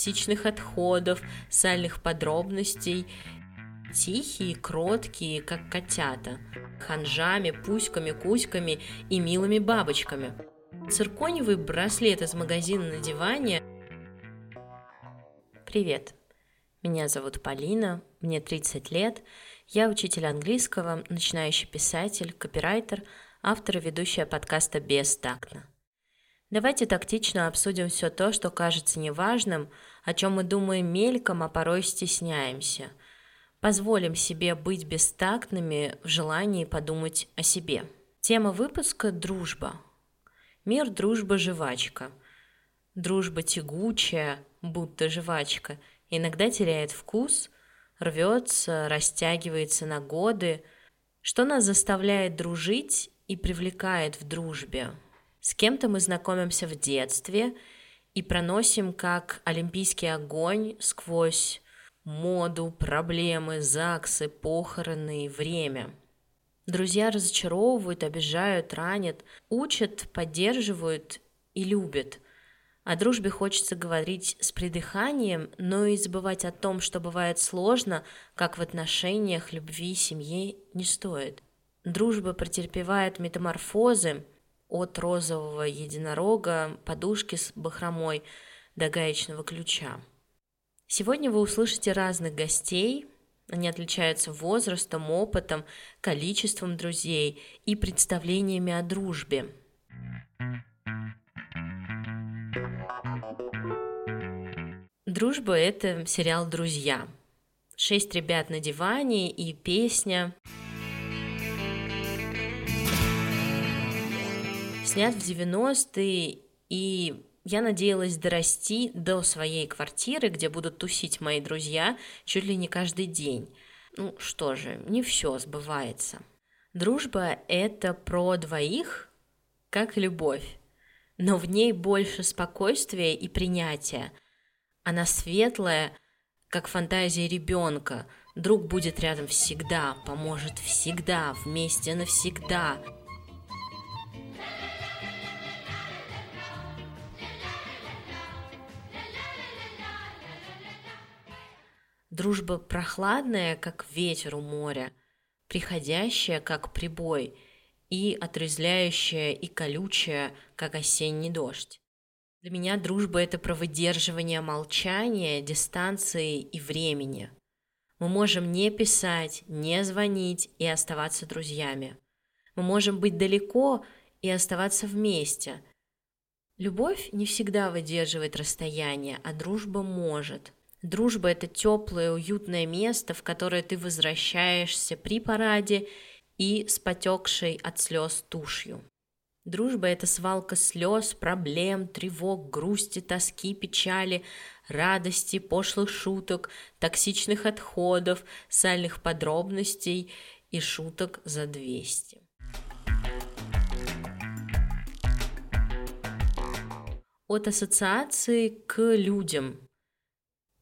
токсичных отходов, сальных подробностей, тихие, кроткие, как котята, ханжами, пуськами, кузьками и милыми бабочками. Цирконевый браслет из магазина на диване. Привет, меня зовут Полина, мне 30 лет, я учитель английского, начинающий писатель, копирайтер, автор и ведущая подкаста «Бестактно». Давайте тактично обсудим все то, что кажется неважным, о чем мы думаем мельком, а порой стесняемся. Позволим себе быть бестактными в желании подумать о себе. Тема выпуска – дружба. Мир дружба – жвачка. Дружба тягучая, будто жвачка, иногда теряет вкус, рвется, растягивается на годы. Что нас заставляет дружить и привлекает в дружбе? С кем-то мы знакомимся в детстве и проносим как олимпийский огонь сквозь моду, проблемы, ЗАГСы, похороны и время. Друзья разочаровывают, обижают, ранят, учат, поддерживают и любят. О дружбе хочется говорить с придыханием, но и забывать о том, что бывает сложно, как в отношениях, любви, семье, не стоит. Дружба претерпевает метаморфозы, от розового единорога, подушки с бахромой до гаечного ключа. Сегодня вы услышите разных гостей, они отличаются возрастом, опытом, количеством друзей и представлениями о дружбе. Дружба – это сериал «Друзья». Шесть ребят на диване и песня – снят в 90-е, и я надеялась дорасти до своей квартиры, где будут тусить мои друзья чуть ли не каждый день. Ну что же, не все сбывается. Дружба — это про двоих, как любовь, но в ней больше спокойствия и принятия. Она светлая, как фантазия ребенка. Друг будет рядом всегда, поможет всегда, вместе навсегда. Дружба прохладная, как ветер у моря, приходящая, как прибой, и отрезляющая и колючая, как осенний дождь. Для меня дружба – это про выдерживание молчания, дистанции и времени. Мы можем не писать, не звонить и оставаться друзьями. Мы можем быть далеко и оставаться вместе. Любовь не всегда выдерживает расстояние, а дружба может – Дружба – это теплое, уютное место, в которое ты возвращаешься при параде и с потекшей от слез тушью. Дружба – это свалка слез, проблем, тревог, грусти, тоски, печали, радости, пошлых шуток, токсичных отходов, сальных подробностей и шуток за 200. От ассоциации к людям,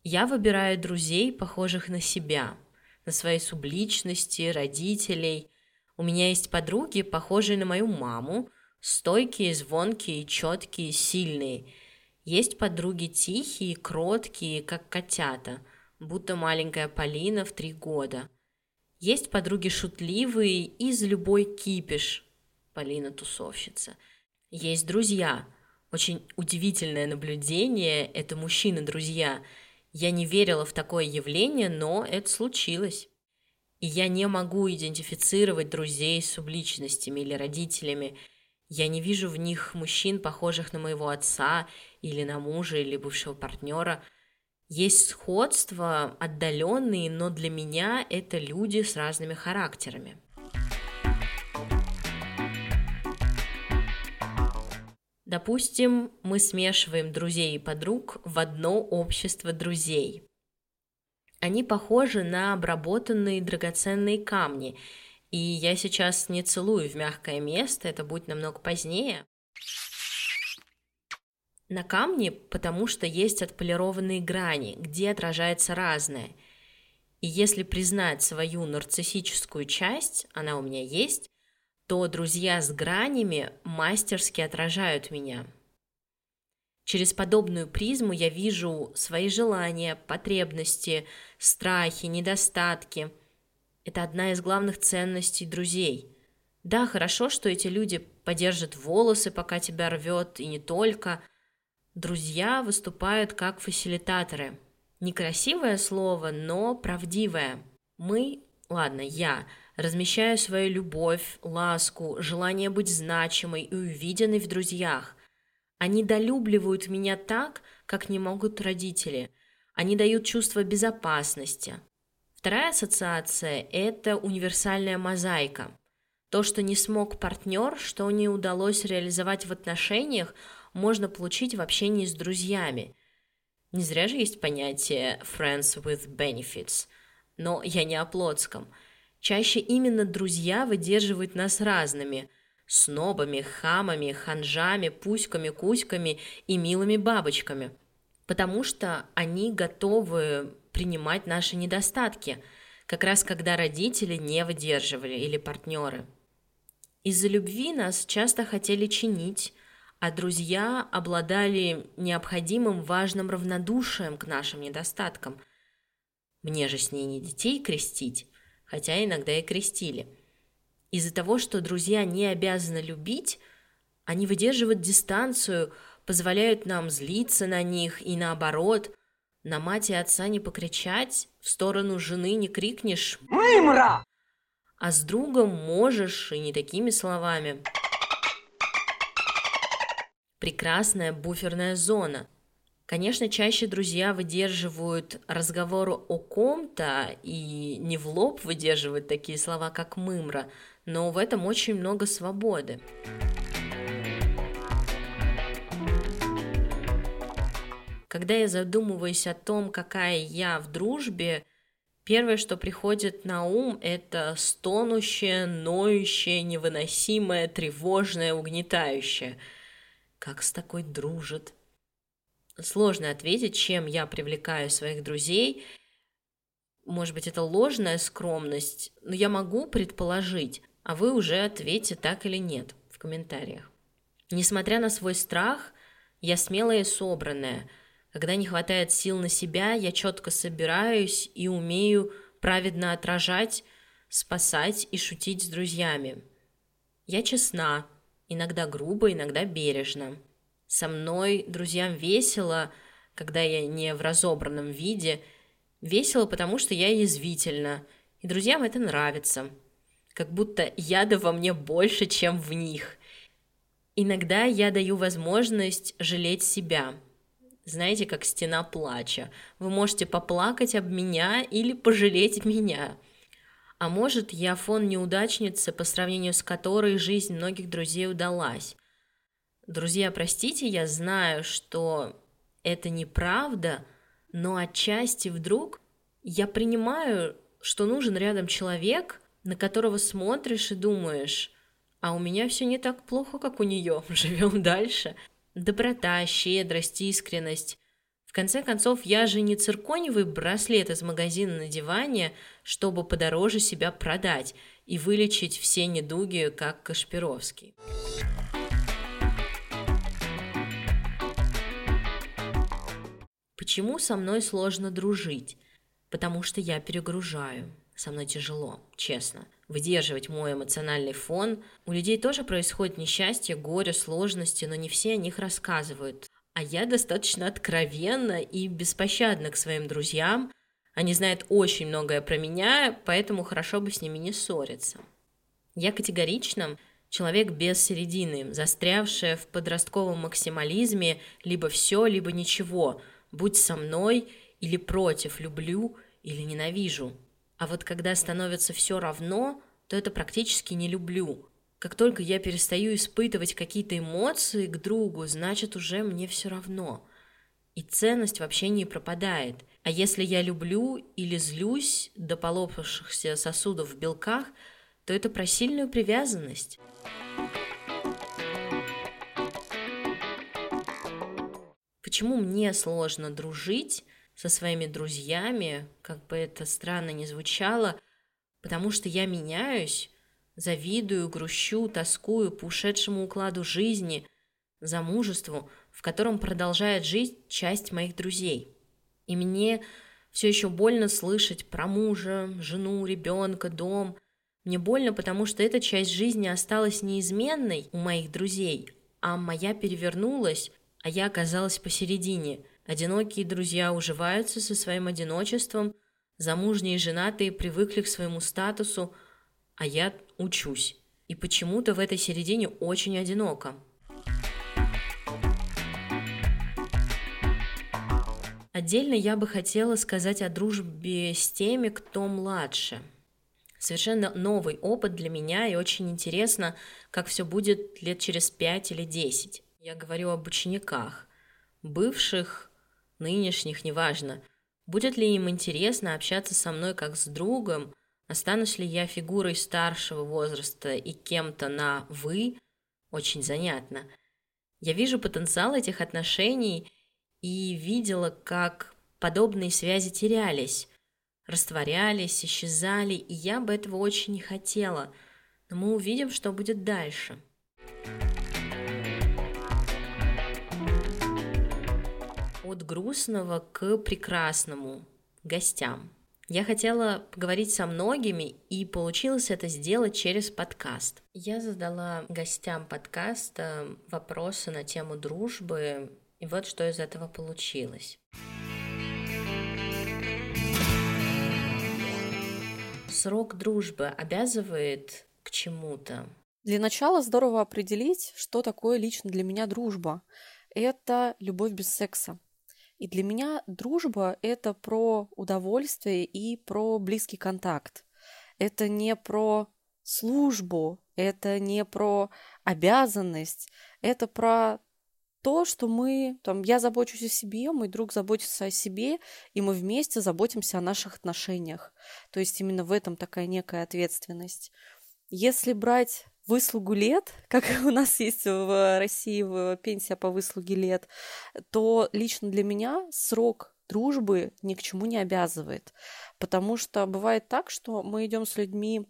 я выбираю друзей, похожих на себя, на свои субличности, родителей. У меня есть подруги, похожие на мою маму, стойкие, звонкие, четкие, сильные. Есть подруги тихие, кроткие, как котята, будто маленькая Полина в три года. Есть подруги шутливые и за любой кипиш, Полина тусовщица. Есть друзья. Очень удивительное наблюдение – это мужчины-друзья – я не верила в такое явление, но это случилось. И я не могу идентифицировать друзей с субличностями или родителями. Я не вижу в них мужчин, похожих на моего отца или на мужа или бывшего партнера. Есть сходства отдаленные, но для меня это люди с разными характерами. Допустим, мы смешиваем друзей и подруг в одно общество друзей. Они похожи на обработанные драгоценные камни, и я сейчас не целую в мягкое место, это будет намного позднее. На камне, потому что есть отполированные грани, где отражается разное. И если признать свою нарциссическую часть, она у меня есть, то друзья с гранями мастерски отражают меня. Через подобную призму я вижу свои желания, потребности, страхи, недостатки. Это одна из главных ценностей друзей. Да, хорошо, что эти люди подержат волосы, пока тебя рвет, и не только. Друзья выступают как фасилитаторы. Некрасивое слово, но правдивое. Мы, ладно, я, размещаю свою любовь, ласку, желание быть значимой и увиденной в друзьях. Они долюбливают меня так, как не могут родители. Они дают чувство безопасности. Вторая ассоциация – это универсальная мозаика. То, что не смог партнер, что не удалось реализовать в отношениях, можно получить в общении с друзьями. Не зря же есть понятие «friends with benefits», но я не о плотском. Чаще именно друзья выдерживают нас разными – снобами, хамами, ханжами, пуськами, кузьками и милыми бабочками, потому что они готовы принимать наши недостатки, как раз когда родители не выдерживали или партнеры. Из-за любви нас часто хотели чинить, а друзья обладали необходимым важным равнодушием к нашим недостаткам. Мне же с ней не детей крестить, хотя иногда и крестили – из-за того, что друзья не обязаны любить, они выдерживают дистанцию, позволяют нам злиться на них и наоборот. На мать и отца не покричать, в сторону жены не крикнешь «Мымра!», а с другом можешь и не такими словами. Прекрасная буферная зона – Конечно, чаще друзья выдерживают разговору о ком-то и не в лоб выдерживают такие слова, как «мымра», но в этом очень много свободы. Когда я задумываюсь о том, какая я в дружбе, первое, что приходит на ум, это стонущее, ноющее, невыносимое, тревожное, угнетающее. Как с такой дружит? Сложно ответить, чем я привлекаю своих друзей. Может быть, это ложная скромность, но я могу предположить, а вы уже ответьте так или нет в комментариях. Несмотря на свой страх, я смелая и собранная. Когда не хватает сил на себя, я четко собираюсь и умею праведно отражать, спасать и шутить с друзьями. Я честна, иногда грубо, иногда бережно. Со мной друзьям весело, когда я не в разобранном виде. Весело, потому что я язвительна, и друзьям это нравится – как будто яда во мне больше, чем в них. Иногда я даю возможность жалеть себя. Знаете, как стена плача. Вы можете поплакать об меня или пожалеть меня. А может, я фон неудачницы, по сравнению с которой жизнь многих друзей удалась. Друзья, простите, я знаю, что это неправда, но отчасти вдруг я принимаю, что нужен рядом человек, на которого смотришь и думаешь, а у меня все не так плохо, как у нее, живем дальше. Доброта, щедрость, искренность. В конце концов, я же не цирконевый браслет из магазина на диване, чтобы подороже себя продать и вылечить все недуги, как Кашпировский. Почему со мной сложно дружить? Потому что я перегружаю со мной тяжело, честно. Выдерживать мой эмоциональный фон. У людей тоже происходит несчастье, горе, сложности, но не все о них рассказывают. А я достаточно откровенна и беспощадна к своим друзьям. Они знают очень многое про меня, поэтому хорошо бы с ними не ссориться. Я категорично человек без середины, застрявшая в подростковом максимализме либо все, либо ничего. Будь со мной или против, люблю или ненавижу. А вот когда становится все равно, то это практически не люблю. Как только я перестаю испытывать какие-то эмоции к другу, значит уже мне все равно. И ценность в общении пропадает. А если я люблю или злюсь до полопавшихся сосудов в белках, то это про сильную привязанность. Почему мне сложно дружить со своими друзьями, как бы это странно ни звучало, потому что я меняюсь, завидую, грущу, тоскую по ушедшему укладу жизни, замужеству, в котором продолжает жить часть моих друзей. И мне все еще больно слышать про мужа, жену, ребенка, дом. Мне больно, потому что эта часть жизни осталась неизменной у моих друзей, а моя перевернулась, а я оказалась посередине. Одинокие друзья уживаются со своим одиночеством, замужние и женатые привыкли к своему статусу, а я учусь. И почему-то в этой середине очень одиноко. Отдельно я бы хотела сказать о дружбе с теми, кто младше. Совершенно новый опыт для меня, и очень интересно, как все будет лет через пять или десять. Я говорю об учениках, бывших, нынешних, неважно. Будет ли им интересно общаться со мной как с другом, останусь ли я фигурой старшего возраста и кем-то на «вы», очень занятно. Я вижу потенциал этих отношений – и видела, как подобные связи терялись, растворялись, исчезали, и я бы этого очень не хотела. Но мы увидим, что будет дальше. От грустного к прекрасному гостям. Я хотела поговорить со многими, и получилось это сделать через подкаст. Я задала гостям подкаста вопросы на тему дружбы, и вот что из этого получилось. Срок дружбы обязывает к чему-то? Для начала здорово определить, что такое лично для меня дружба. Это любовь без секса. И для меня дружба — это про удовольствие и про близкий контакт. Это не про службу, это не про обязанность, это про то, что мы, там, я забочусь о себе, мой друг заботится о себе, и мы вместе заботимся о наших отношениях. То есть именно в этом такая некая ответственность. Если брать выслугу лет, как у нас есть в России пенсия по выслуге лет, то лично для меня срок дружбы ни к чему не обязывает. Потому что бывает так, что мы идем с людьми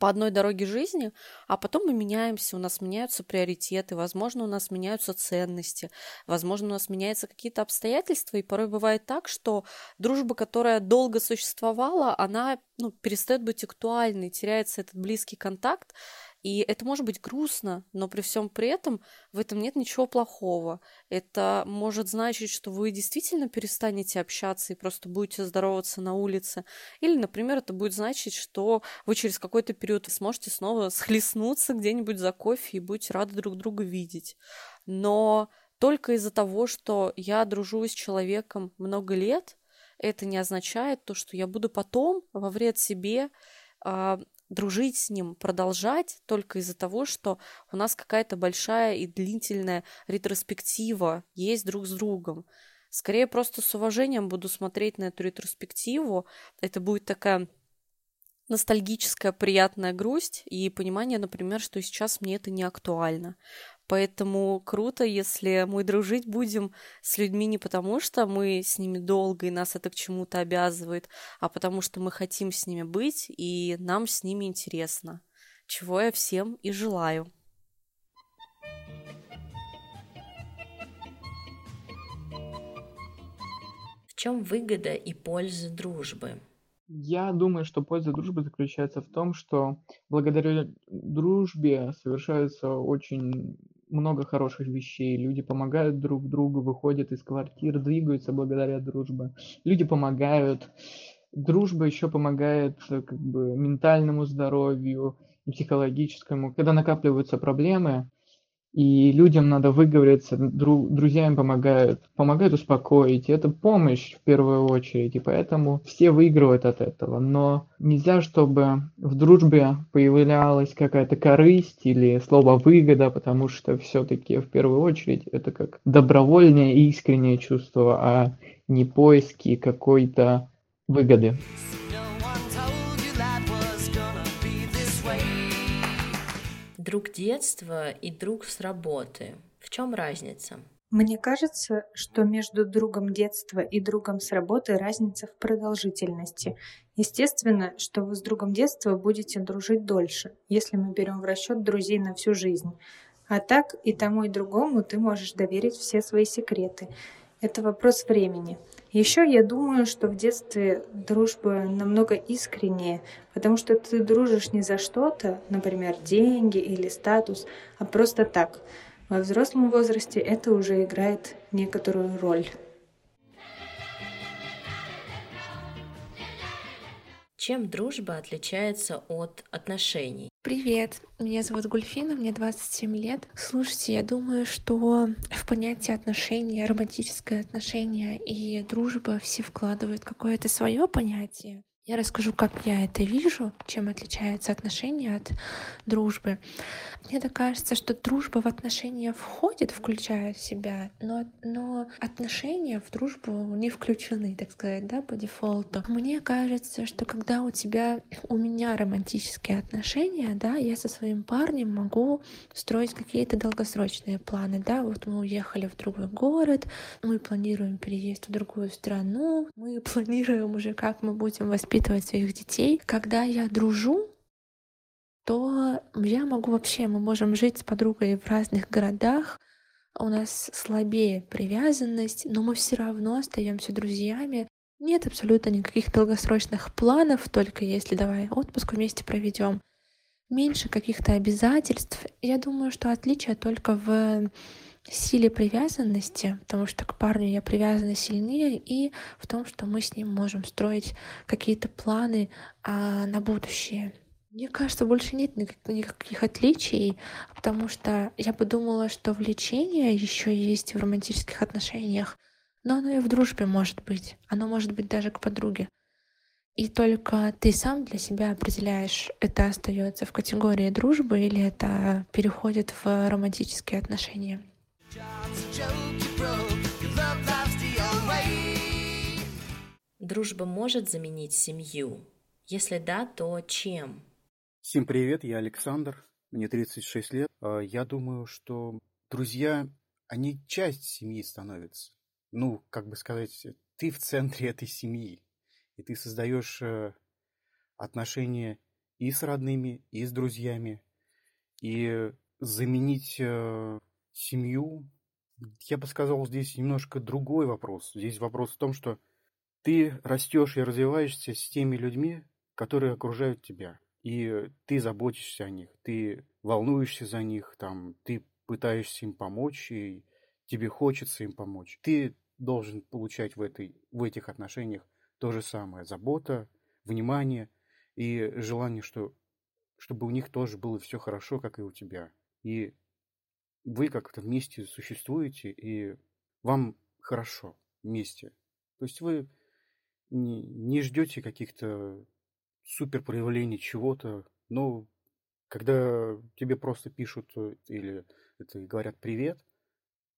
по одной дороге жизни, а потом мы меняемся, у нас меняются приоритеты, возможно, у нас меняются ценности, возможно, у нас меняются какие-то обстоятельства, и порой бывает так, что дружба, которая долго существовала, она ну, перестает быть актуальной, теряется этот близкий контакт, и это может быть грустно, но при всем при этом в этом нет ничего плохого. Это может значить, что вы действительно перестанете общаться и просто будете здороваться на улице. Или, например, это будет значить, что вы через какой-то период сможете снова схлестнуться где-нибудь за кофе и будете рады друг друга видеть. Но только из-за того, что я дружу с человеком много лет, это не означает то, что я буду потом во вред себе а, дружить с ним, продолжать только из-за того, что у нас какая-то большая и длительная ретроспектива есть друг с другом. Скорее просто с уважением буду смотреть на эту ретроспективу. Это будет такая ностальгическая приятная грусть и понимание, например, что сейчас мне это не актуально. Поэтому круто, если мы дружить будем с людьми не потому, что мы с ними долго и нас это к чему-то обязывает, а потому что мы хотим с ними быть и нам с ними интересно. Чего я всем и желаю. В чем выгода и польза дружбы? Я думаю, что польза дружбы заключается в том, что благодаря дружбе совершаются очень много хороших вещей. Люди помогают друг другу, выходят из квартир, двигаются благодаря дружбе. Люди помогают. Дружба еще помогает э, как бы ментальному здоровью психологическому. Когда накапливаются проблемы, и людям надо выговориться, дру, друзья им помогают, помогают успокоить, это помощь в первую очередь, и поэтому все выигрывают от этого, но нельзя, чтобы в дружбе появлялась какая-то корысть или слово выгода, потому что все-таки в первую очередь это как добровольное и искреннее чувство, а не поиски какой-то выгоды. Друг детства и друг с работы. В чем разница? Мне кажется, что между другом детства и другом с работы разница в продолжительности. Естественно, что вы с другом детства будете дружить дольше, если мы берем в расчет друзей на всю жизнь. А так и тому, и другому ты можешь доверить все свои секреты. Это вопрос времени. Еще я думаю, что в детстве дружба намного искреннее, потому что ты дружишь не за что-то, например, деньги или статус, а просто так. Во взрослом возрасте это уже играет некоторую роль. Чем дружба отличается от отношений? Привет, меня зовут Гульфина, мне 27 лет. Слушайте, я думаю, что в понятие отношения, романтическое отношение и дружба все вкладывают какое-то свое понятие. Я расскажу, как я это вижу, чем отличаются отношения от дружбы. Мне так кажется, что дружба в отношения входит, включая себя, но, но отношения в дружбу не включены, так сказать, да, по дефолту. Мне кажется, что когда у тебя, у меня романтические отношения, да, я со своим парнем могу строить какие-то долгосрочные планы, да, вот мы уехали в другой город, мы планируем переезд в другую страну, мы планируем уже, как мы будем воспитывать своих детей. Когда я дружу, то я могу вообще, мы можем жить с подругой в разных городах, у нас слабее привязанность, но мы все равно остаемся друзьями. Нет абсолютно никаких долгосрочных планов, только если давай отпуск вместе проведем. Меньше каких-то обязательств. Я думаю, что отличие только в силе привязанности, потому что к парню я привязана сильнее, и в том, что мы с ним можем строить какие-то планы а, на будущее. Мне кажется, больше нет никаких отличий, потому что я подумала, что влечение еще есть в романтических отношениях, но оно и в дружбе может быть. Оно может быть даже к подруге. И только ты сам для себя определяешь, это остается в категории дружбы или это переходит в романтические отношения. Дружба может заменить семью? Если да, то чем? Всем привет, я Александр, мне 36 лет. А, я думаю, что друзья, они часть семьи становятся. Ну, как бы сказать, ты в центре этой семьи. И ты создаешь э, отношения и с родными, и с друзьями. И заменить э, семью, я бы сказал, здесь немножко другой вопрос. Здесь вопрос в том, что ты растешь и развиваешься с теми людьми, которые окружают тебя и ты заботишься о них, ты волнуешься за них, там, ты пытаешься им помочь, и тебе хочется им помочь. Ты должен получать в, этой, в этих отношениях то же самое. Забота, внимание и желание, что, чтобы у них тоже было все хорошо, как и у тебя. И вы как-то вместе существуете, и вам хорошо вместе. То есть вы не, не ждете каких-то супер проявление чего-то, но когда тебе просто пишут э, или это говорят привет,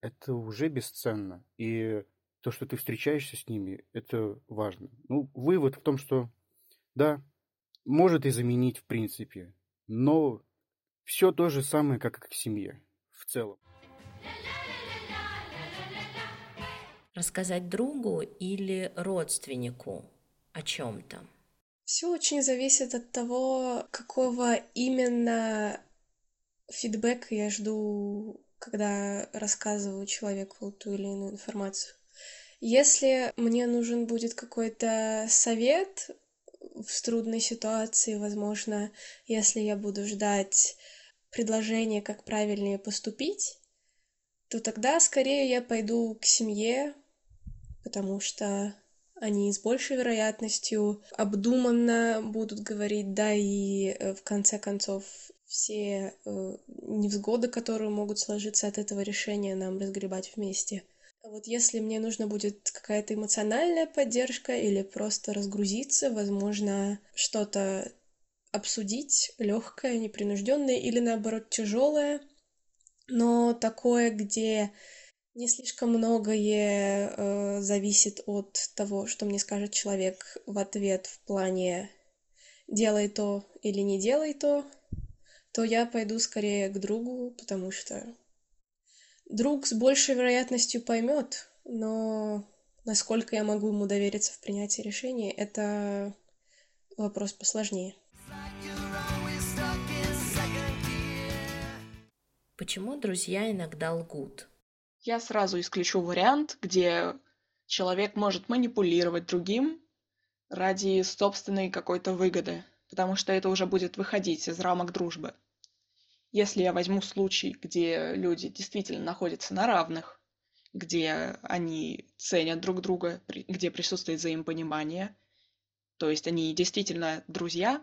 это уже бесценно. И то, что ты встречаешься с ними, это важно. Ну, вывод в том, что да, может и заменить в принципе, но все то же самое, как и к семье в целом. Рассказать другу или родственнику о чем-то. Все очень зависит от того, какого именно фидбэка я жду, когда рассказываю человеку ту или иную информацию. Если мне нужен будет какой-то совет в трудной ситуации, возможно, если я буду ждать предложения, как правильнее поступить, то тогда скорее я пойду к семье, потому что они с большей вероятностью обдуманно будут говорить, да, и э, в конце концов все э, невзгоды, которые могут сложиться от этого решения, нам разгребать вместе. Вот если мне нужно будет какая-то эмоциональная поддержка или просто разгрузиться, возможно, что-то обсудить, легкое, непринужденное или наоборот тяжелое, но такое, где не слишком многое э, зависит от того, что мне скажет человек в ответ в плане делай то или не делай то, то я пойду скорее к другу, потому что друг с большей вероятностью поймет, но насколько я могу ему довериться в принятии решения, это вопрос посложнее. Почему друзья иногда лгут? Я сразу исключу вариант, где человек может манипулировать другим ради собственной какой-то выгоды, потому что это уже будет выходить из рамок дружбы. Если я возьму случай, где люди действительно находятся на равных, где они ценят друг друга, где присутствует взаимопонимание, то есть они действительно друзья,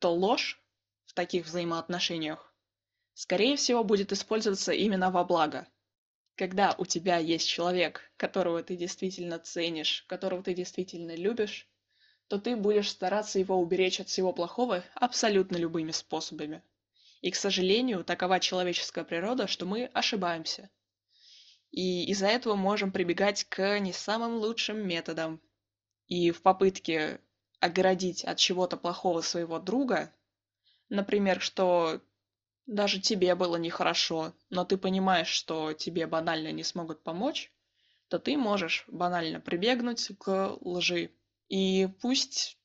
то ложь в таких взаимоотношениях, скорее всего, будет использоваться именно во благо. Когда у тебя есть человек, которого ты действительно ценишь, которого ты действительно любишь, то ты будешь стараться его уберечь от всего плохого абсолютно любыми способами. И, к сожалению, такова человеческая природа, что мы ошибаемся. И из-за этого можем прибегать к не самым лучшим методам. И в попытке оградить от чего-то плохого своего друга, например, что даже тебе было нехорошо, но ты понимаешь, что тебе банально не смогут помочь, то ты можешь банально прибегнуть к лжи. И пусть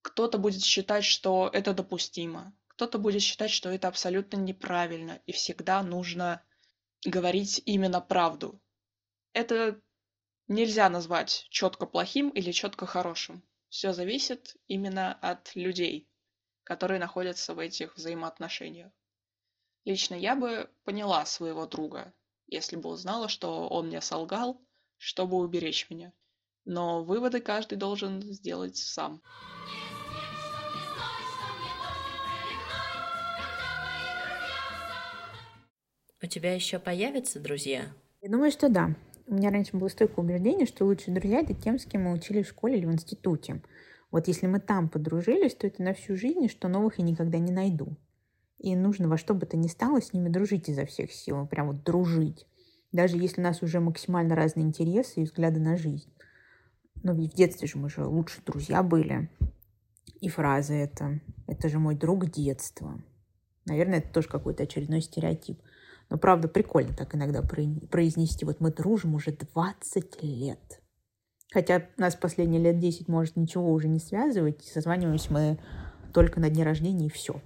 кто-то будет считать, что это допустимо, кто-то будет считать, что это абсолютно неправильно, и всегда нужно говорить именно правду. Это нельзя назвать четко плохим или четко хорошим. Все зависит именно от людей, которые находятся в этих взаимоотношениях. Лично я бы поняла своего друга, если бы узнала, что он мне солгал, чтобы уберечь меня. Но выводы каждый должен сделать сам. У тебя еще появятся друзья? Я думаю, что да. У меня раньше было стойкое убеждение, что лучшие друзья — это тем, с кем мы учились в школе или в институте. Вот если мы там подружились, то это на всю жизнь, что новых я никогда не найду. И нужно во что бы то ни стало с ними дружить изо всех сил, прям вот дружить. Даже если у нас уже максимально разные интересы и взгляды на жизнь. Но ведь в детстве же мы же лучшие друзья были. И фраза эта «это же мой друг детства». Наверное, это тоже какой-то очередной стереотип. Но правда прикольно так иногда произнести. Вот мы дружим уже 20 лет. Хотя нас последние лет 10 может ничего уже не связывать. Созваниваемся мы только на дне рождения и все.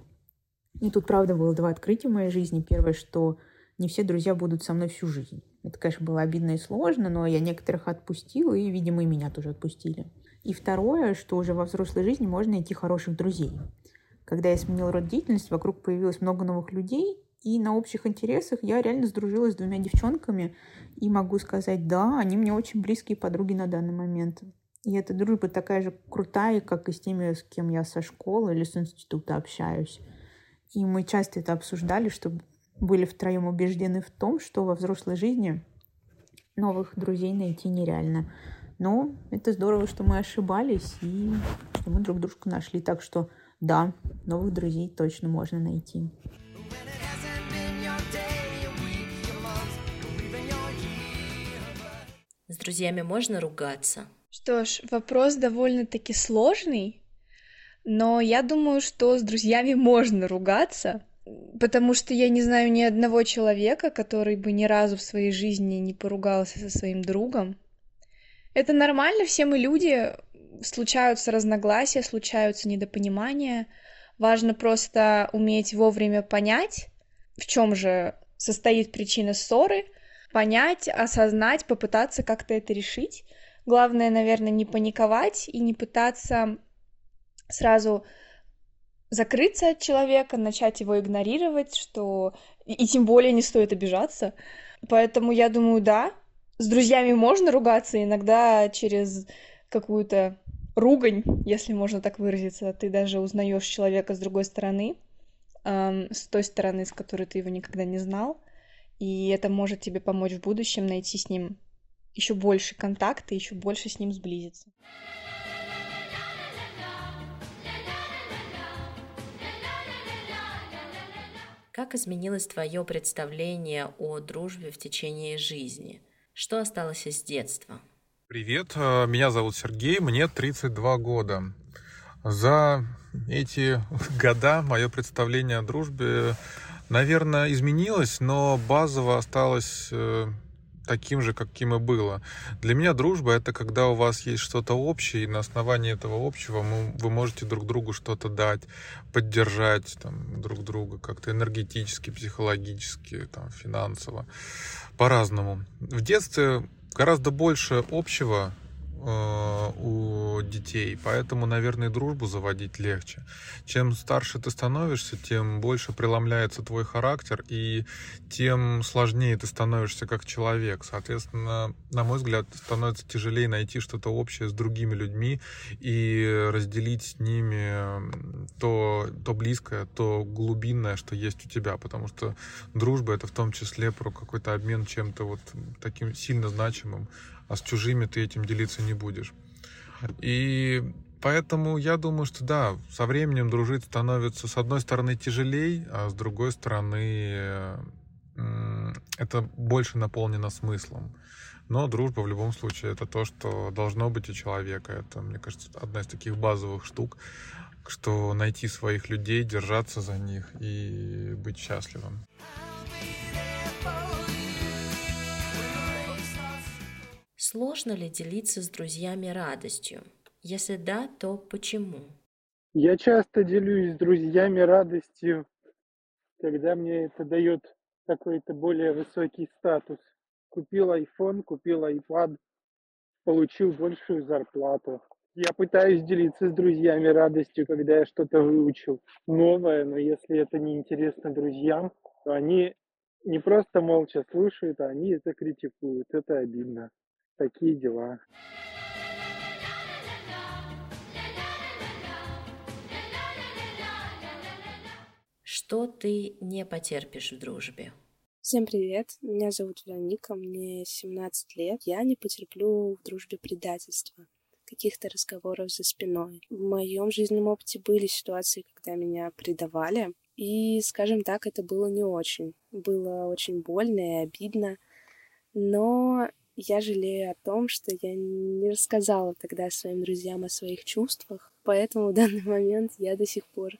И тут, правда, было два открытия в моей жизни. Первое, что не все друзья будут со мной всю жизнь. Это, конечно, было обидно и сложно, но я некоторых отпустила, и, видимо, и меня тоже отпустили. И второе, что уже во взрослой жизни можно найти хороших друзей. Когда я сменила род деятельности, вокруг появилось много новых людей, и на общих интересах я реально сдружилась с двумя девчонками, и могу сказать, да, они мне очень близкие подруги на данный момент. И эта дружба такая же крутая, как и с теми, с кем я со школы или с института общаюсь. И мы часто это обсуждали, что были втроем убеждены в том, что во взрослой жизни новых друзей найти нереально. Но это здорово, что мы ошибались и что мы друг дружку нашли. Так что да, новых друзей точно можно найти. С друзьями можно ругаться? Что ж, вопрос довольно-таки сложный, но я думаю, что с друзьями можно ругаться, потому что я не знаю ни одного человека, который бы ни разу в своей жизни не поругался со своим другом. Это нормально, все мы люди, случаются разногласия, случаются недопонимания. Важно просто уметь вовремя понять, в чем же состоит причина ссоры, понять, осознать, попытаться как-то это решить. Главное, наверное, не паниковать и не пытаться сразу закрыться от человека, начать его игнорировать, что и, тем более не стоит обижаться. Поэтому я думаю, да, с друзьями можно ругаться, иногда через какую-то ругань, если можно так выразиться, ты даже узнаешь человека с другой стороны, эм, с той стороны, с которой ты его никогда не знал, и это может тебе помочь в будущем найти с ним еще больше контакта, еще больше с ним сблизиться. Как изменилось твое представление о дружбе в течение жизни? Что осталось из детства? Привет, э, меня зовут Сергей, мне 32 года. За эти года мое представление о дружбе, наверное, изменилось, но базово осталось э, таким же, каким и было. Для меня дружба это когда у вас есть что-то общее, и на основании этого общего вы можете друг другу что-то дать, поддержать там, друг друга как-то энергетически, психологически, там, финансово, по-разному. В детстве гораздо больше общего у детей, поэтому, наверное, дружбу заводить легче. Чем старше ты становишься, тем больше преломляется твой характер, и тем сложнее ты становишься как человек. Соответственно, на мой взгляд, становится тяжелее найти что-то общее с другими людьми и разделить с ними то, то близкое, то глубинное, что есть у тебя, потому что дружба — это в том числе про какой-то обмен чем-то вот таким сильно значимым, а с чужими ты этим делиться не будешь. И поэтому я думаю, что да, со временем дружить становится с одной стороны тяжелей, а с другой стороны это больше наполнено смыслом. Но дружба в любом случае это то, что должно быть у человека. Это, мне кажется, одна из таких базовых штук, что найти своих людей, держаться за них и быть счастливым. Сложно ли делиться с друзьями радостью? Если да, то почему? Я часто делюсь с друзьями радостью, когда мне это дает какой-то более высокий статус. Купил iPhone, купил iPad, получил большую зарплату. Я пытаюсь делиться с друзьями радостью, когда я что-то выучил новое, но если это не интересно друзьям, то они не просто молча слушают, а они это критикуют. Это обидно. Такие дела. Что ты не потерпишь в дружбе? Всем привет, меня зовут Вероника, мне 17 лет. Я не потерплю в дружбе предательства, каких-то разговоров за спиной. В моем жизненном опыте были ситуации, когда меня предавали, и, скажем так, это было не очень. Было очень больно и обидно, но я жалею о том, что я не рассказала тогда своим друзьям о своих чувствах, поэтому в данный момент я до сих пор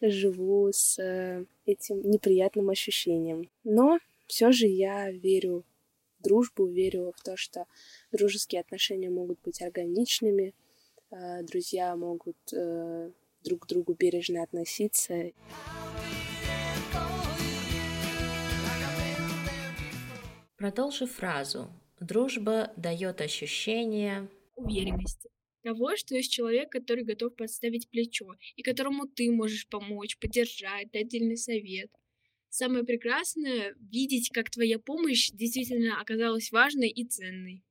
живу с э, этим неприятным ощущением. Но все же я верю в дружбу, верю в то, что дружеские отношения могут быть органичными, э, друзья могут э, друг к другу бережно относиться. Продолжи фразу. Дружба дает ощущение уверенности. Того, что есть человек, который готов подставить плечо, и которому ты можешь помочь, поддержать, дать отдельный совет. Самое прекрасное — видеть, как твоя помощь действительно оказалась важной и ценной.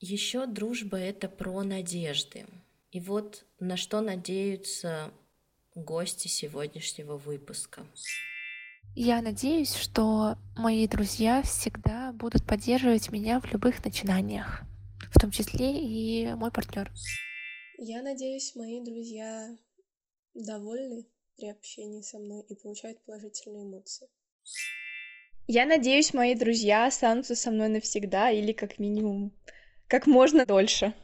Еще дружба — это про надежды. И вот на что надеются гости сегодняшнего выпуска. Я надеюсь, что мои друзья всегда будут поддерживать меня в любых начинаниях, в том числе и мой партнер. Я надеюсь, мои друзья довольны при общении со мной и получают положительные эмоции. Я надеюсь, мои друзья останутся со мной навсегда или как минимум как можно дольше.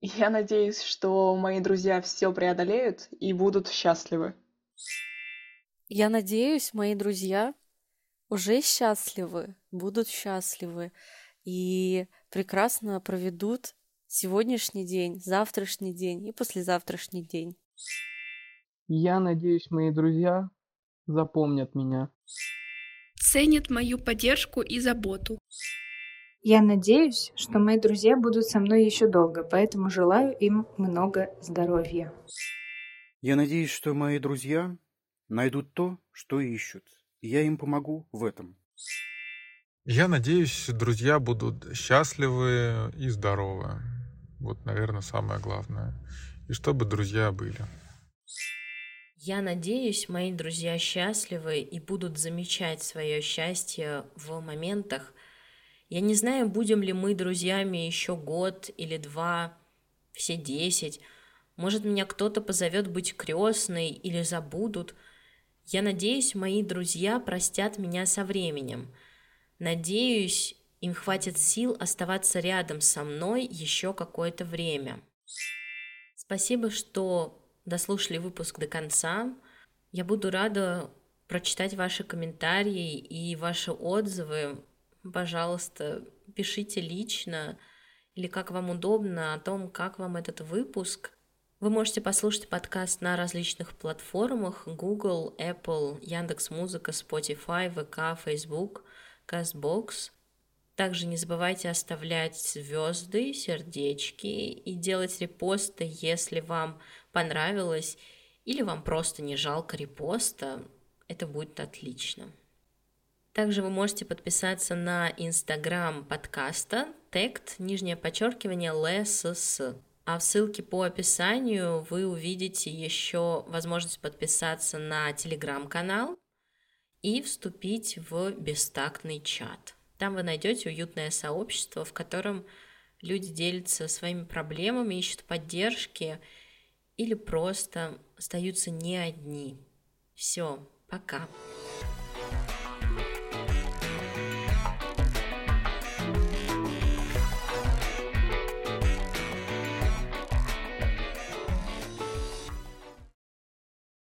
Я надеюсь, что мои друзья все преодолеют и будут счастливы. Я надеюсь, мои друзья уже счастливы, будут счастливы и прекрасно проведут сегодняшний день, завтрашний день и послезавтрашний день. Я надеюсь, мои друзья запомнят меня. Ценят мою поддержку и заботу. Я надеюсь, что мои друзья будут со мной еще долго, поэтому желаю им много здоровья. Я надеюсь, что мои друзья найдут то, что ищут, и я им помогу в этом. Я надеюсь, друзья будут счастливы и здоровы. Вот, наверное, самое главное. И чтобы друзья были. Я надеюсь, мои друзья счастливы и будут замечать свое счастье в моментах, я не знаю, будем ли мы друзьями еще год или два, все десять. Может, меня кто-то позовет быть крестной или забудут. Я надеюсь, мои друзья простят меня со временем. Надеюсь, им хватит сил оставаться рядом со мной еще какое-то время. Спасибо, что дослушали выпуск до конца. Я буду рада прочитать ваши комментарии и ваши отзывы. Пожалуйста, пишите лично или как вам удобно о том, как вам этот выпуск. Вы можете послушать подкаст на различных платформах Google, Apple, Яндекс.Музыка, Spotify, ВК, Facebook, CastBox. Также не забывайте оставлять звезды, сердечки и делать репосты, если вам понравилось или вам просто не жалко репоста. Это будет отлично. Также вы можете подписаться на инстаграм подкаста тект, нижнее подчеркивание, ЛСС. А в ссылке по описанию вы увидите еще возможность подписаться на телеграм-канал и вступить в бестактный чат. Там вы найдете уютное сообщество, в котором люди делятся своими проблемами, ищут поддержки или просто остаются не одни. Все, пока.